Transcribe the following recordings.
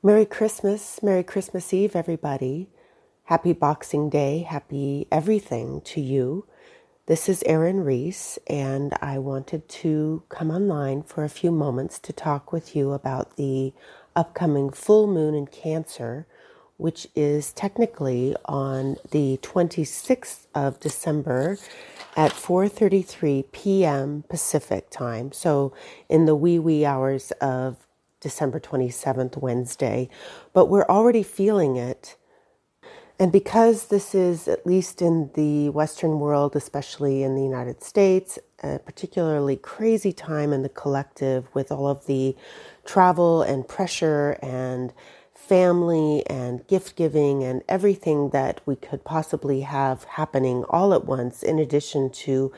Merry Christmas, Merry Christmas Eve, everybody. Happy Boxing Day, happy everything to you. This is Erin Reese, and I wanted to come online for a few moments to talk with you about the upcoming full moon in Cancer, which is technically on the 26th of December at 4:33 p.m. Pacific time. So in the wee wee hours of December 27th, Wednesday, but we're already feeling it. And because this is, at least in the Western world, especially in the United States, a particularly crazy time in the collective with all of the travel and pressure and family and gift giving and everything that we could possibly have happening all at once, in addition to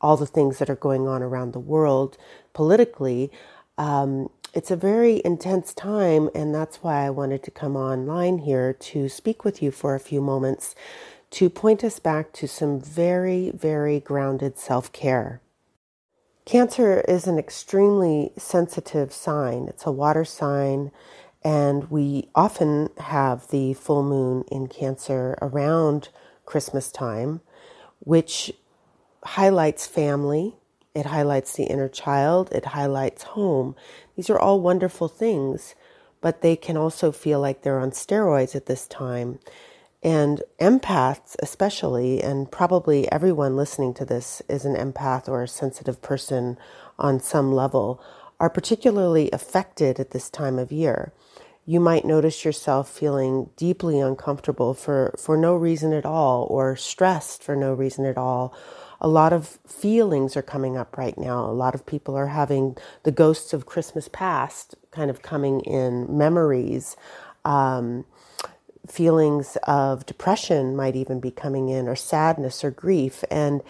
all the things that are going on around the world politically. Um, it's a very intense time, and that's why I wanted to come online here to speak with you for a few moments to point us back to some very, very grounded self care. Cancer is an extremely sensitive sign, it's a water sign, and we often have the full moon in Cancer around Christmas time, which highlights family it highlights the inner child, it highlights home. These are all wonderful things, but they can also feel like they're on steroids at this time. And empaths, especially, and probably everyone listening to this is an empath or a sensitive person on some level, are particularly affected at this time of year. You might notice yourself feeling deeply uncomfortable for, for no reason at all, or stressed for no reason at all, a lot of feelings are coming up right now. A lot of people are having the ghosts of Christmas past kind of coming in, memories. Um, feelings of depression might even be coming in, or sadness or grief. And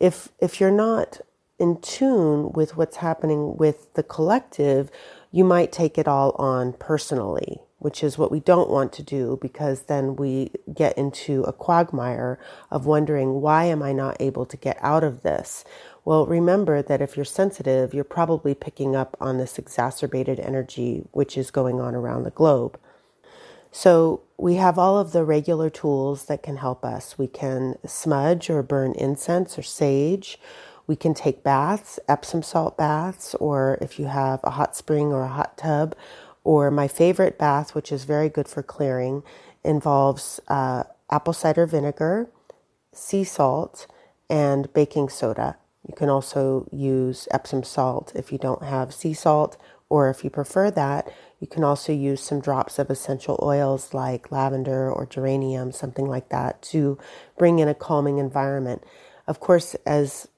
if if you're not in tune with what's happening with the collective, you might take it all on personally which is what we don't want to do because then we get into a quagmire of wondering, why am I not able to get out of this? Well, remember that if you're sensitive, you're probably picking up on this exacerbated energy which is going on around the globe. So, we have all of the regular tools that can help us. We can smudge or burn incense or sage. We can take baths, Epsom salt baths, or if you have a hot spring or a hot tub, or my favorite bath, which is very good for clearing, involves uh, apple cider vinegar, sea salt, and baking soda. You can also use Epsom salt if you don't have sea salt, or if you prefer that, you can also use some drops of essential oils like lavender or geranium, something like that, to bring in a calming environment. Of course, as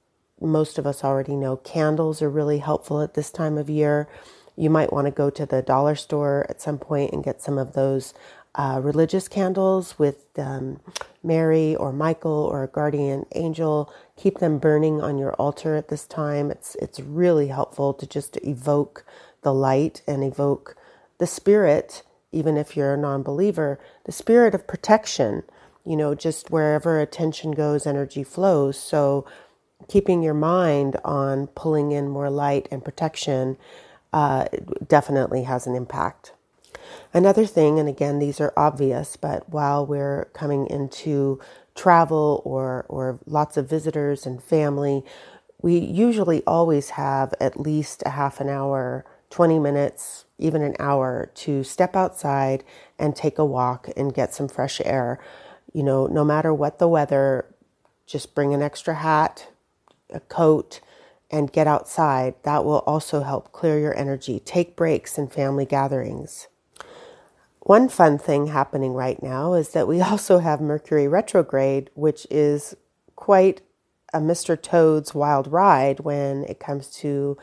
most of us already know, candles are really helpful at this time of year. You might want to go to the dollar store at some point and get some of those uh, religious candles with um, Mary or Michael or a guardian angel. Keep them burning on your altar at this time. It's it's really helpful to just evoke the light and evoke the spirit, even if you're a non-believer, the spirit of protection. You know, just wherever attention goes, energy flows. So, keeping your mind on pulling in more light and protection uh, definitely has an impact. Another thing, and again, these are obvious, but while we're coming into travel or, or lots of visitors and family, we usually always have at least a half an hour, 20 minutes, even an hour to step outside and take a walk and get some fresh air. You know, no matter what the weather, just bring an extra hat, a coat, and get outside. That will also help clear your energy. Take breaks in family gatherings. One fun thing happening right now is that we also have Mercury retrograde, which is quite a Mr. Toad's wild ride when it comes to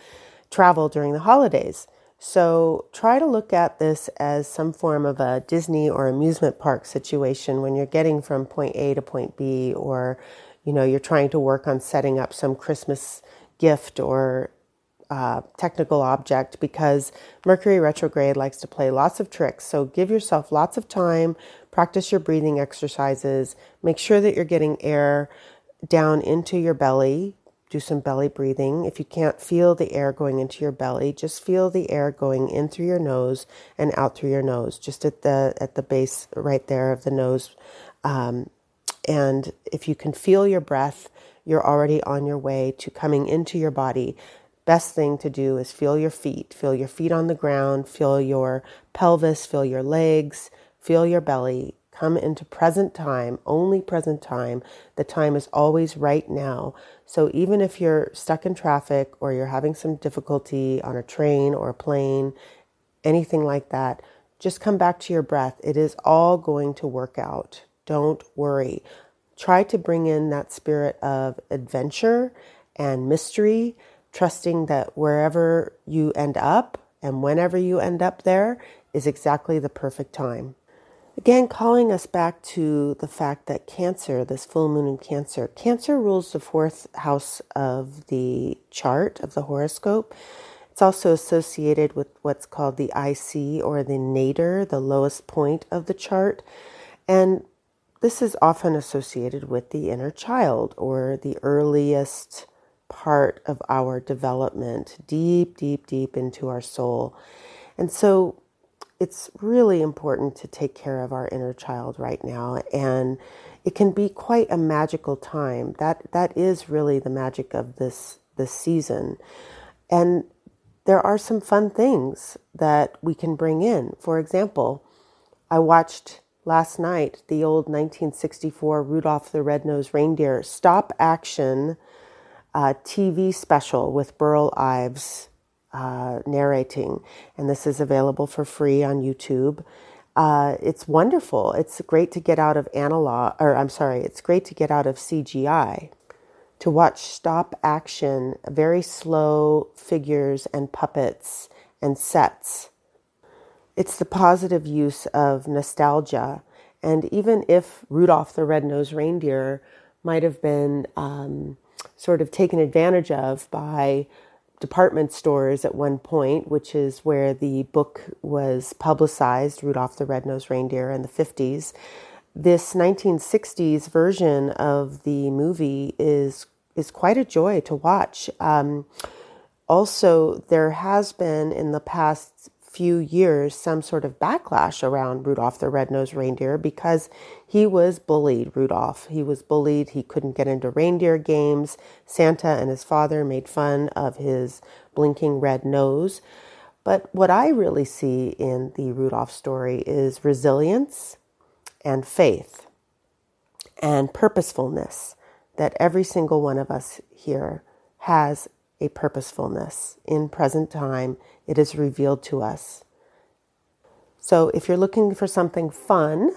travel during the holidays. So try to look at this as some form of a Disney or amusement park situation when you're getting from point A to point B or you know you're trying to work on setting up some Christmas gift or uh, technical object because Mercury retrograde likes to play lots of tricks. So give yourself lots of time, practice your breathing exercises, make sure that you're getting air down into your belly do some belly breathing. If you can't feel the air going into your belly, just feel the air going in through your nose and out through your nose, just at the at the base right there of the nose. Um, and if you can feel your breath, you're already on your way to coming into your body. Best thing to do is feel your feet. Feel your feet on the ground, feel your pelvis, feel your legs, feel your belly. Come into present time, only present time. The time is always right now. So even if you're stuck in traffic or you're having some difficulty on a train or a plane, anything like that, just come back to your breath. It is all going to work out. Don't worry. Try to bring in that spirit of adventure and mystery, trusting that wherever you end up and whenever you end up there is exactly the perfect time. Again, calling us back to the fact that Cancer, this full moon in Cancer, Cancer rules the fourth house of the chart of the horoscope. It's also associated with what's called the IC or the nadir, the lowest point of the chart. And this is often associated with the inner child or the earliest part of our development, deep, deep, deep into our soul. And so it's really important to take care of our inner child right now. And it can be quite a magical time. That that is really the magic of this this season. And there are some fun things that we can bring in. For example, I watched last night the old 1964 Rudolph the Red-Nosed Reindeer stop action uh, TV special with Burl Ives uh, narrating, and this is available for free on YouTube. Uh, it's wonderful. It's great to get out of analog, or I'm sorry, it's great to get out of CGI to watch stop action, very slow figures and puppets and sets it's the positive use of nostalgia. And even if Rudolph the Red-Nosed Reindeer might have been um, sort of taken advantage of by department stores at one point, which is where the book was publicized, Rudolph the Red-Nosed Reindeer in the 50s. This 1960s version of the movie is is quite a joy to watch. Um, also, there has been in the past few years some sort of backlash around Rudolph the Red-Nosed Reindeer because he was bullied, Rudolph. He was bullied. He couldn't get into reindeer games. Santa and his father made fun of his blinking red nose. But what I really see in the Rudolph story is resilience and faith and purposefulness that every single one of us here has a purposefulness in present time it is revealed to us. So, if you're looking for something fun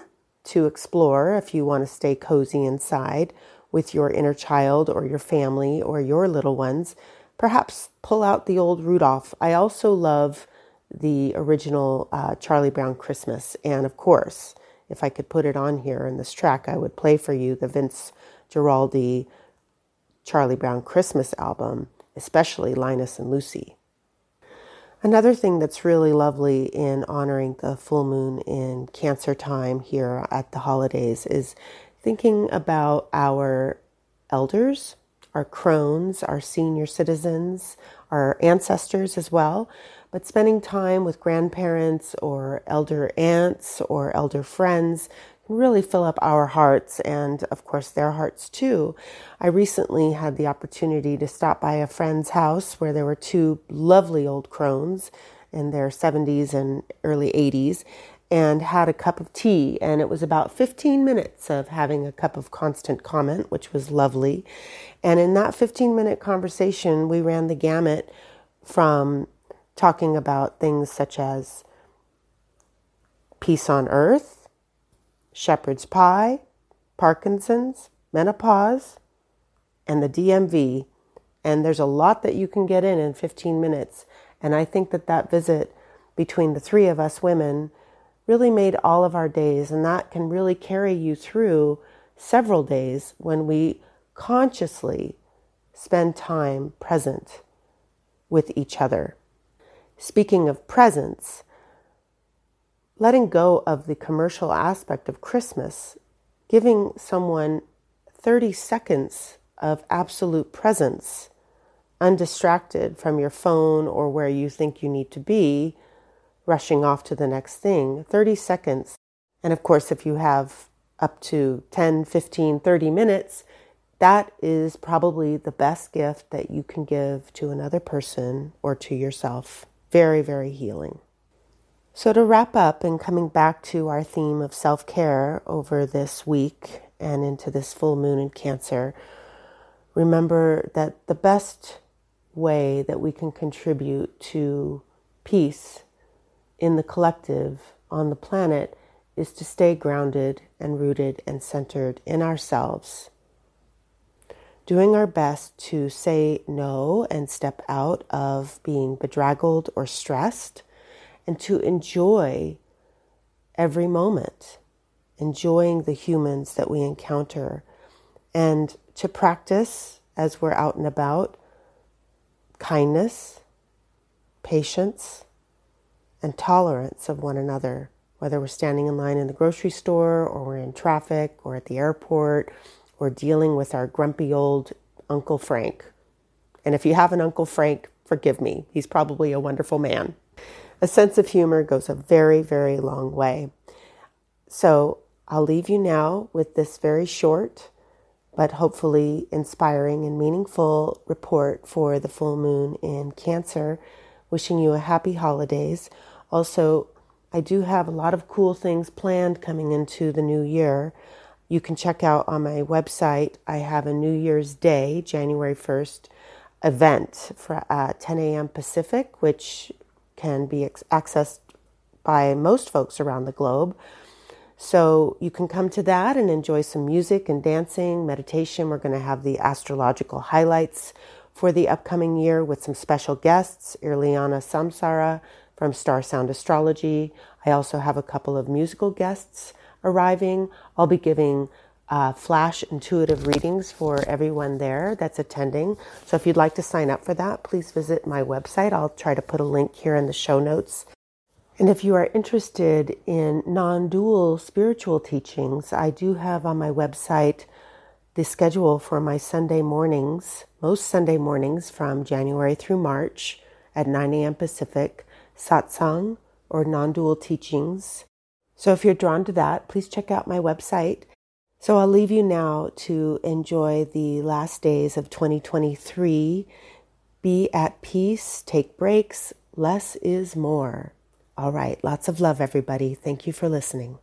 to explore, if you want to stay cozy inside with your inner child or your family or your little ones, perhaps pull out the old Rudolph. I also love the original uh, Charlie Brown Christmas. And of course, if I could put it on here in this track, I would play for you the Vince Guaraldi Charlie Brown Christmas album, especially Linus and Lucy. Another thing that's really lovely in honoring the full moon in Cancer time here at the holidays is thinking about our elders, our crones, our senior citizens, our ancestors as well, but spending time with grandparents or elder aunts or elder friends really fill up our hearts and, of course, their hearts too. I recently had the opportunity to stop by a friend's house where there were two lovely old crones in their 70s and early 80s and had a cup of tea. And it was about 15 minutes of having a cup of constant comment, which was lovely. And in that 15 minute conversation, we ran the gamut from talking about things such as peace on earth shepherd's pie, Parkinson's, menopause, and the DMV. And there's a lot that you can get in in 15 minutes. And I think that that visit between the three of us women really made all of our days. And that can really carry you through several days when we consciously spend time present with each other. Speaking of presence, letting go of the commercial aspect of Christmas, giving someone 30 seconds of absolute presence, undistracted from your phone or where you think you need to be, rushing off to the next thing, 30 seconds. And of course, if you have up to 10, 15, 30 minutes, that is probably the best gift that you can give to another person or to yourself. Very, very healing. So, to wrap up and coming back to our theme of self care over this week and into this full moon in Cancer, remember that the best way that we can contribute to peace in the collective on the planet is to stay grounded and rooted and centered in ourselves. Doing our best to say no and step out of being bedraggled or stressed and to enjoy every moment, enjoying the humans that we encounter, and to practice as we're out and about kindness, patience, and tolerance of one another, whether we're standing in line in the grocery store or we're in traffic or at the airport or dealing with our grumpy old Uncle Frank. And if you have an Uncle Frank, forgive me, he's probably a wonderful man. A sense of humor goes a very, very long way. So I'll leave you now with this very short, but hopefully inspiring and meaningful report for the full moon in Cancer. Wishing you a happy holidays. Also, I do have a lot of cool things planned coming into the new year. You can check out on my website, I have a New Year's Day, January 1st event for uh, 10 a.m. Pacific, which can be accessed by most folks around the globe. So you can come to that and enjoy some music and dancing, meditation. We're going to have the astrological highlights for the upcoming year with some special guests, Irliana Samsara from Star Sound Astrology. I also have a couple of musical guests arriving. I'll be giving uh, flash intuitive readings for everyone there that's attending. So if you'd like to sign up for that, please visit my website. I'll try to put a link here in the show notes. And if you are interested in non dual spiritual teachings, I do have on my website the schedule for my Sunday mornings, most Sunday mornings from January through March at 9 a.m. Pacific, satsang or non dual teachings. So if you're drawn to that, please check out my website so I'll leave you now to enjoy the last days of 2023. Be at peace, take breaks. Less is more. All right, lots of love, everybody. Thank you for listening.